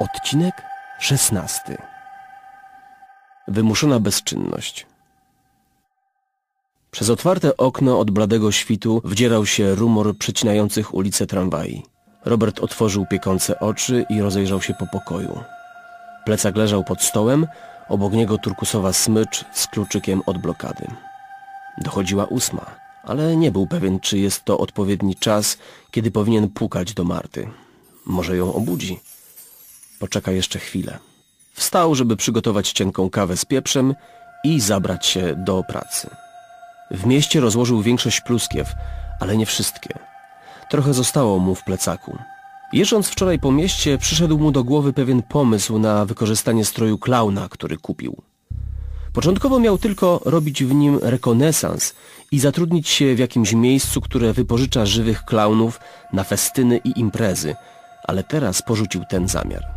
Odcinek szesnasty. Wymuszona bezczynność. Przez otwarte okno od bladego świtu wdzierał się rumor przecinających ulice tramwaj. Robert otworzył piekące oczy i rozejrzał się po pokoju. Plecak leżał pod stołem, obok niego turkusowa smycz z kluczykiem od blokady. Dochodziła ósma, ale nie był pewien, czy jest to odpowiedni czas, kiedy powinien pukać do Marty. Może ją obudzi. Poczeka jeszcze chwilę. Wstał, żeby przygotować cienką kawę z pieprzem i zabrać się do pracy. W mieście rozłożył większość pluskiew, ale nie wszystkie. Trochę zostało mu w plecaku. Jeżdżąc wczoraj po mieście, przyszedł mu do głowy pewien pomysł na wykorzystanie stroju klauna, który kupił. Początkowo miał tylko robić w nim rekonesans i zatrudnić się w jakimś miejscu, które wypożycza żywych klaunów na festyny i imprezy, ale teraz porzucił ten zamiar.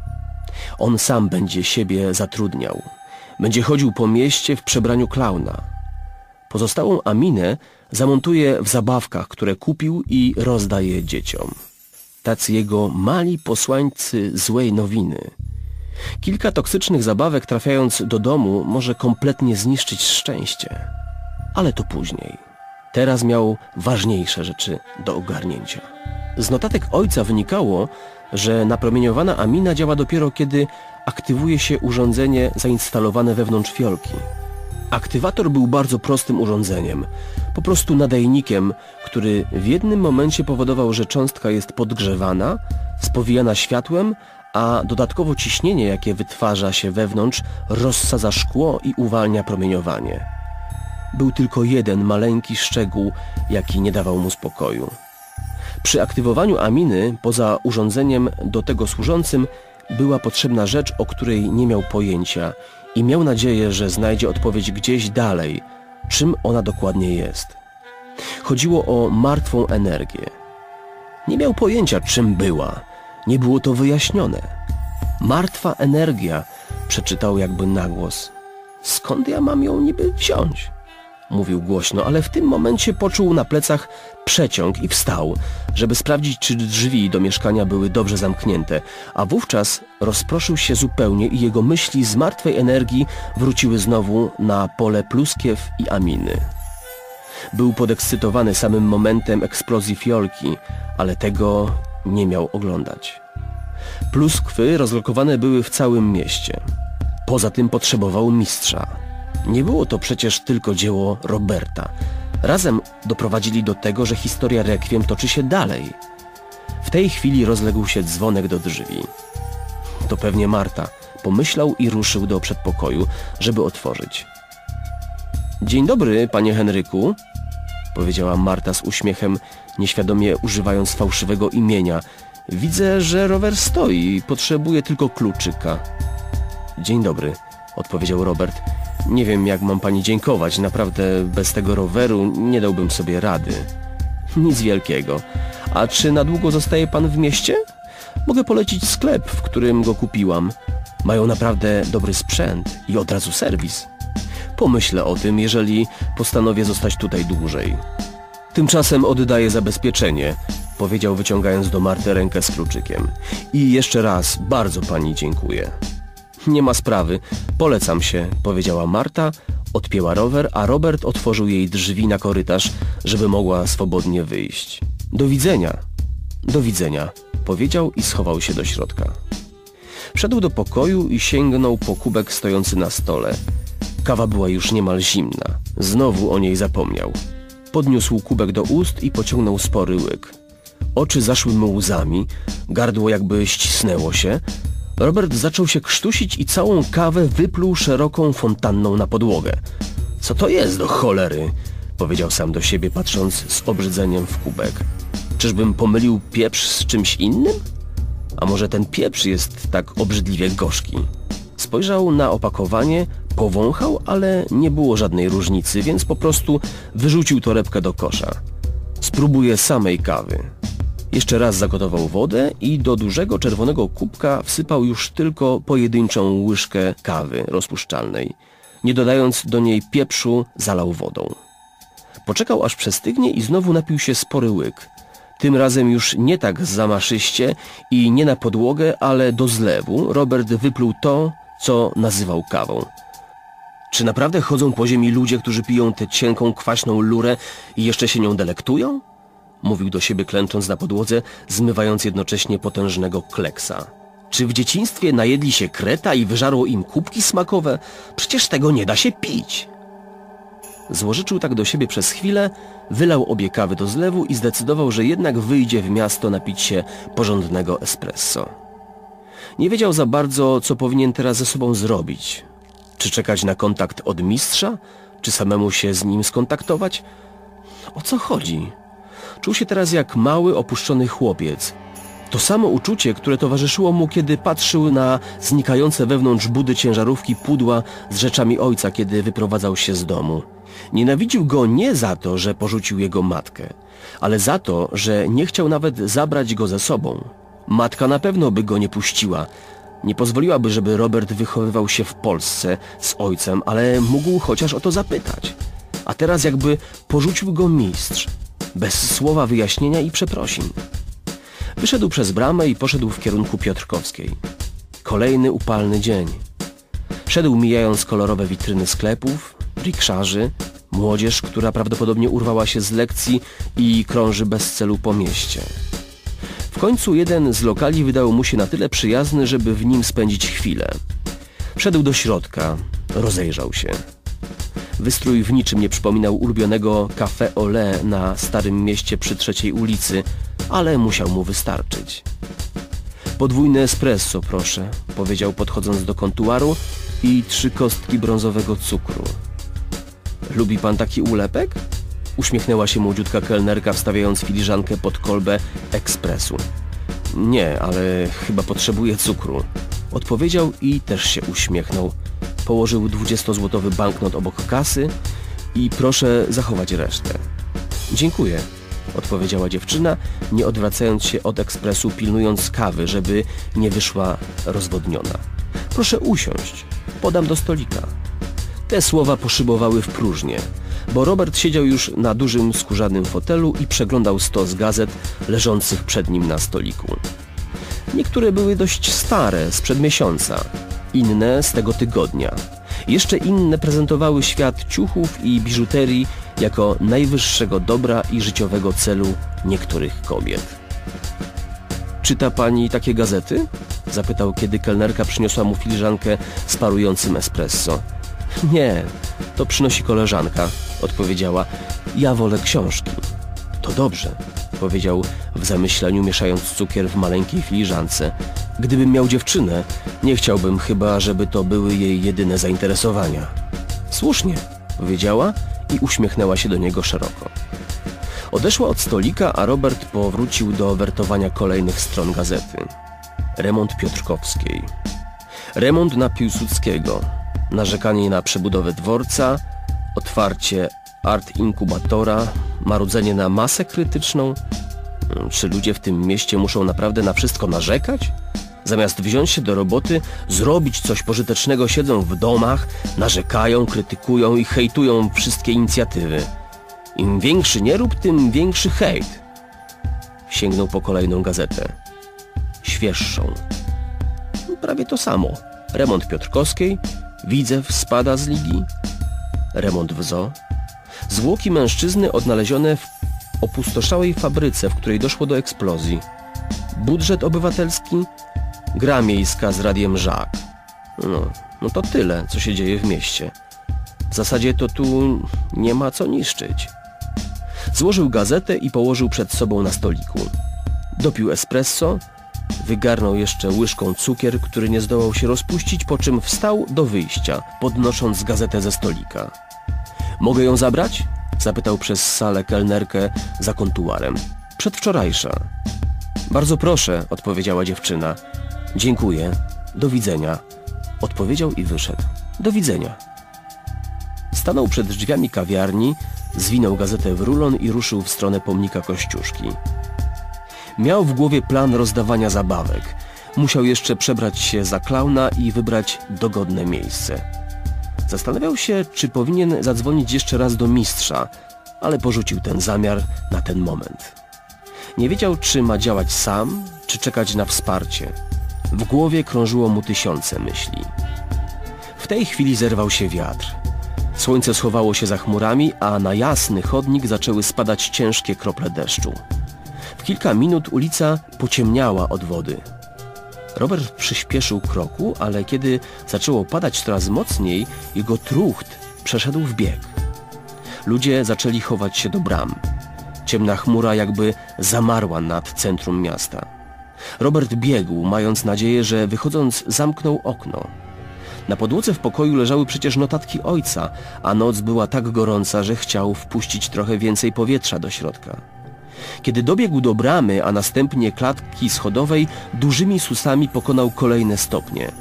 On sam będzie siebie zatrudniał. Będzie chodził po mieście w przebraniu klauna. Pozostałą Aminę zamontuje w zabawkach, które kupił i rozdaje dzieciom. Tacy jego mali posłańcy złej nowiny. Kilka toksycznych zabawek trafiając do domu może kompletnie zniszczyć szczęście. Ale to później. Teraz miał ważniejsze rzeczy do ogarnięcia. Z notatek ojca wynikało, że napromieniowana amina działa dopiero kiedy aktywuje się urządzenie zainstalowane wewnątrz fiolki. Aktywator był bardzo prostym urządzeniem, po prostu nadajnikiem, który w jednym momencie powodował, że cząstka jest podgrzewana, spowijana światłem, a dodatkowo ciśnienie, jakie wytwarza się wewnątrz, rozsadza szkło i uwalnia promieniowanie. Był tylko jeden maleńki szczegół, jaki nie dawał mu spokoju. Przy aktywowaniu aminy, poza urządzeniem do tego służącym, była potrzebna rzecz, o której nie miał pojęcia i miał nadzieję, że znajdzie odpowiedź gdzieś dalej, czym ona dokładnie jest. Chodziło o martwą energię. Nie miał pojęcia, czym była. Nie było to wyjaśnione. Martwa energia, przeczytał jakby na głos. Skąd ja mam ją niby wziąć? Mówił głośno, ale w tym momencie poczuł na plecach przeciąg i wstał, żeby sprawdzić, czy drzwi do mieszkania były dobrze zamknięte, a wówczas rozproszył się zupełnie i jego myśli z martwej energii wróciły znowu na pole pluskiew i aminy. Był podekscytowany samym momentem eksplozji fiolki, ale tego nie miał oglądać. Pluskwy rozlokowane były w całym mieście. Poza tym potrzebował mistrza. Nie było to przecież tylko dzieło Roberta. Razem doprowadzili do tego, że historia Requiem toczy się dalej. W tej chwili rozległ się dzwonek do drzwi. To pewnie Marta. Pomyślał i ruszył do przedpokoju, żeby otworzyć. Dzień dobry, panie Henryku, powiedziała Marta z uśmiechem, nieświadomie używając fałszywego imienia. Widzę, że rower stoi potrzebuje tylko kluczyka. Dzień dobry, odpowiedział Robert. Nie wiem, jak mam pani dziękować. Naprawdę bez tego roweru nie dałbym sobie rady. Nic wielkiego. A czy na długo zostaje pan w mieście? Mogę polecić sklep, w którym go kupiłam. Mają naprawdę dobry sprzęt i od razu serwis. Pomyślę o tym, jeżeli postanowię zostać tutaj dłużej. Tymczasem oddaję zabezpieczenie, powiedział wyciągając do Marty rękę z kluczykiem. I jeszcze raz bardzo pani dziękuję. Nie ma sprawy, polecam się, powiedziała Marta, odpięła rower, a Robert otworzył jej drzwi na korytarz, żeby mogła swobodnie wyjść. Do widzenia. Do widzenia, powiedział i schował się do środka. Wszedł do pokoju i sięgnął po kubek stojący na stole. Kawa była już niemal zimna. Znowu o niej zapomniał. Podniósł kubek do ust i pociągnął spory łyk. Oczy zaszły mu łzami, gardło jakby ścisnęło się, Robert zaczął się krztusić i całą kawę wypluł szeroką fontanną na podłogę. Co to jest do cholery? Powiedział sam do siebie, patrząc z obrzydzeniem w kubek. Czyżbym pomylił pieprz z czymś innym? A może ten pieprz jest tak obrzydliwie gorzki? Spojrzał na opakowanie, powąchał, ale nie było żadnej różnicy, więc po prostu wyrzucił torebkę do kosza. Spróbuję samej kawy. Jeszcze raz zagotował wodę i do dużego czerwonego kubka wsypał już tylko pojedynczą łyżkę kawy rozpuszczalnej. Nie dodając do niej pieprzu, zalał wodą. Poczekał aż przestygnie i znowu napił się spory łyk. Tym razem już nie tak zamaszyście i nie na podłogę, ale do zlewu Robert wypluł to, co nazywał kawą. Czy naprawdę chodzą po ziemi ludzie, którzy piją tę cienką, kwaśną lurę i jeszcze się nią delektują? Mówił do siebie klęcząc na podłodze, zmywając jednocześnie potężnego kleksa. Czy w dzieciństwie najedli się kreta i wyżarło im kubki smakowe? Przecież tego nie da się pić. Złożyczył tak do siebie przez chwilę, wylał obie kawy do zlewu i zdecydował, że jednak wyjdzie w miasto napić się porządnego espresso. Nie wiedział za bardzo, co powinien teraz ze sobą zrobić. Czy czekać na kontakt od mistrza? Czy samemu się z nim skontaktować? O co chodzi? Czuł się teraz jak mały, opuszczony chłopiec. To samo uczucie, które towarzyszyło mu, kiedy patrzył na znikające wewnątrz budy ciężarówki pudła z rzeczami ojca, kiedy wyprowadzał się z domu. Nienawidził go nie za to, że porzucił jego matkę, ale za to, że nie chciał nawet zabrać go ze sobą. Matka na pewno by go nie puściła. Nie pozwoliłaby, żeby Robert wychowywał się w Polsce z ojcem, ale mógł chociaż o to zapytać. A teraz jakby porzucił go mistrz, bez słowa wyjaśnienia i przeprosin. Wyszedł przez bramę i poszedł w kierunku Piotrkowskiej. Kolejny upalny dzień. Szedł mijając kolorowe witryny sklepów, rikszarzy, młodzież, która prawdopodobnie urwała się z lekcji i krąży bez celu po mieście. W końcu jeden z lokali wydał mu się na tyle przyjazny, żeby w nim spędzić chwilę. Wszedł do środka, rozejrzał się. Wystrój w niczym nie przypominał ulubionego Café Olé na Starym Mieście przy trzeciej ulicy, ale musiał mu wystarczyć. Podwójne espresso, proszę, powiedział podchodząc do kontuaru i trzy kostki brązowego cukru. Lubi pan taki ulepek? Uśmiechnęła się młodziutka kelnerka, wstawiając filiżankę pod kolbę ekspresu. Nie, ale chyba potrzebuje cukru. Odpowiedział i też się uśmiechnął. Położył 20-złotowy banknot obok kasy i proszę zachować resztę. Dziękuję, odpowiedziała dziewczyna, nie odwracając się od ekspresu, pilnując kawy, żeby nie wyszła rozwodniona. Proszę usiąść, podam do stolika. Te słowa poszybowały w próżnię, bo Robert siedział już na dużym skórzanym fotelu i przeglądał stos gazet leżących przed nim na stoliku. Niektóre były dość stare, sprzed miesiąca, inne z tego tygodnia. Jeszcze inne prezentowały świat ciuchów i biżuterii jako najwyższego dobra i życiowego celu niektórych kobiet. Czyta pani takie gazety? Zapytał, kiedy kelnerka przyniosła mu filiżankę z parującym espresso. Nie, to przynosi koleżanka, odpowiedziała. Ja wolę książki. To dobrze, powiedział w zamyśleniu, mieszając cukier w maleńkiej filiżance. Gdybym miał dziewczynę, nie chciałbym chyba, żeby to były jej jedyne zainteresowania. Słusznie, powiedziała i uśmiechnęła się do niego szeroko. Odeszła od stolika, a Robert powrócił do wertowania kolejnych stron gazety. Remont Piotrkowskiej. Remont na Piłsudskiego. Narzekanie na przebudowę dworca. Otwarcie art inkubatora. Marudzenie na masę krytyczną. Czy ludzie w tym mieście muszą naprawdę na wszystko narzekać? Zamiast wziąć się do roboty, zrobić coś pożytecznego, siedzą w domach, narzekają, krytykują i hejtują wszystkie inicjatywy. Im większy nierób, tym większy hejt. Sięgnął po kolejną gazetę. Świeższą. Prawie to samo. Remont Piotrkowskiej, Widzew spada z ligi, remont w zoo, zwłoki mężczyzny odnalezione w opustoszałej fabryce, w której doszło do eksplozji, budżet obywatelski, gra miejska z radiem Żak. No, no to tyle, co się dzieje w mieście. W zasadzie to tu nie ma co niszczyć. Złożył gazetę i położył przed sobą na stoliku. Dopił espresso, wygarnął jeszcze łyżką cukier, który nie zdołał się rozpuścić, po czym wstał do wyjścia, podnosząc gazetę ze stolika. Mogę ją zabrać? Zapytał przez salę kelnerkę za kontuarem. Przedwczorajsza. Bardzo proszę, odpowiedziała dziewczyna. Dziękuję. Do widzenia. Odpowiedział i wyszedł. Do widzenia. Stanął przed drzwiami kawiarni, zwinął gazetę w rulon i ruszył w stronę pomnika Kościuszki. Miał w głowie plan rozdawania zabawek. Musiał jeszcze przebrać się za klauna i wybrać dogodne miejsce. Zastanawiał się, czy powinien zadzwonić jeszcze raz do mistrza, ale porzucił ten zamiar na ten moment. Nie wiedział, czy ma działać sam, czy czekać na wsparcie. W głowie krążyło mu tysiące myśli. W tej chwili zerwał się wiatr. Słońce schowało się za chmurami, a na jasny chodnik zaczęły spadać ciężkie krople deszczu. W kilka minut ulica pociemniała od wody. Robert przyspieszył kroku, ale kiedy zaczęło padać coraz mocniej, jego trucht przeszedł w bieg. Ludzie zaczęli chować się do bram. Ciemna chmura jakby zamarła nad centrum miasta. Robert biegł, mając nadzieję, że wychodząc zamknął okno. Na podłodze w pokoju leżały przecież notatki ojca, a noc była tak gorąca, że chciał wpuścić trochę więcej powietrza do środka. Kiedy dobiegł do bramy, a następnie klatki schodowej, dużymi susami pokonał kolejne stopnie.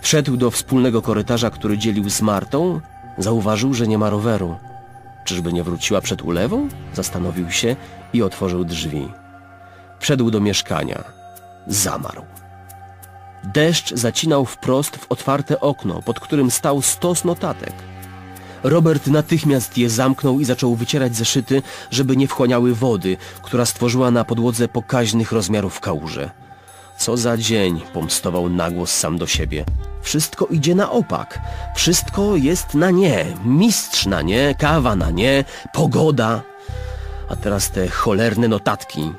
Wszedł do wspólnego korytarza, który dzielił z Martą. Zauważył, że nie ma roweru. Czyżby nie wróciła przed ulewą? Zastanowił się i otworzył drzwi. Wszedł do mieszkania. Zamarł. Deszcz zacinał wprost w otwarte okno, pod którym stał stos notatek. Robert natychmiast je zamknął i zaczął wycierać zeszyty, żeby nie wchłaniały wody, która stworzyła na podłodze pokaźnych rozmiarów kałuże. Co za dzień, pomstował nagłos sam do siebie. Wszystko idzie na opak. Wszystko jest na nie. Mistrz na nie, kawa na nie, pogoda. A teraz te cholerne notatki.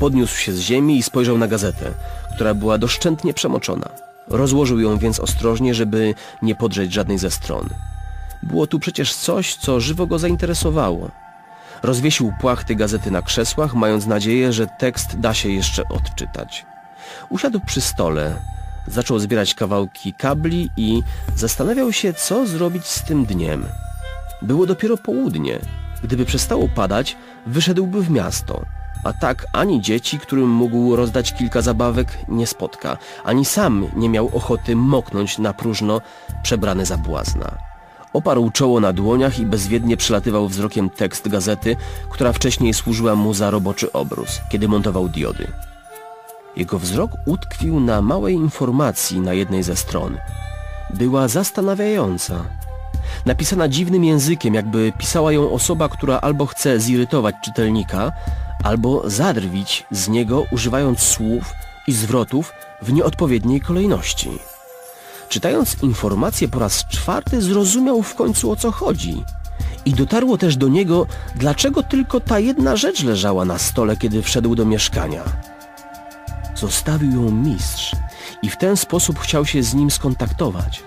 Podniósł się z ziemi i spojrzał na gazetę, która była doszczętnie przemoczona. Rozłożył ją więc ostrożnie, żeby nie podrzeć żadnej ze stron. Było tu przecież coś, co żywo go zainteresowało. Rozwiesił płachty gazety na krzesłach, mając nadzieję, że tekst da się jeszcze odczytać. Usiadł przy stole, zaczął zbierać kawałki kabli i zastanawiał się, co zrobić z tym dniem. Było dopiero południe. Gdyby przestało padać, wyszedłby w miasto. A tak ani dzieci, którym mógł rozdać kilka zabawek, nie spotka, ani sam nie miał ochoty moknąć na próżno, przebrany za błazna. Oparł czoło na dłoniach i bezwiednie przelatywał wzrokiem tekst gazety, która wcześniej służyła mu za roboczy obrus, kiedy montował diody. Jego wzrok utkwił na małej informacji na jednej ze stron. Była zastanawiająca. Napisana dziwnym językiem, jakby pisała ją osoba, która albo chce zirytować czytelnika, albo zadrwić z niego używając słów i zwrotów w nieodpowiedniej kolejności. Czytając informację po raz czwarty zrozumiał w końcu o co chodzi. I dotarło też do niego, dlaczego tylko ta jedna rzecz leżała na stole, kiedy wszedł do mieszkania. Zostawił ją mistrz i w ten sposób chciał się z nim skontaktować.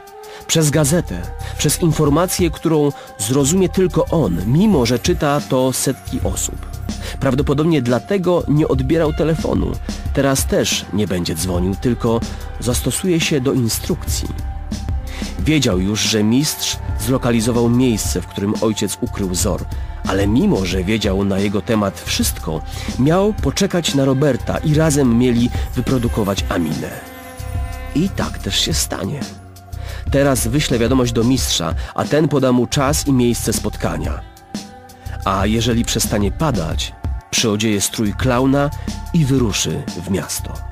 Przez gazetę, przez informację, którą zrozumie tylko on, mimo że czyta to setki osób. Prawdopodobnie dlatego nie odbierał telefonu. Teraz też nie będzie dzwonił, tylko zastosuje się do instrukcji. Wiedział już, że mistrz zlokalizował miejsce, w którym ojciec ukrył Zor, ale mimo, że wiedział na jego temat wszystko, miał poczekać na Roberta i razem mieli wyprodukować Aminę. I tak też się stanie. Teraz wyślę wiadomość do mistrza, a ten poda mu czas i miejsce spotkania. A jeżeli przestanie padać, przyodzieje strój klauna i wyruszy w miasto.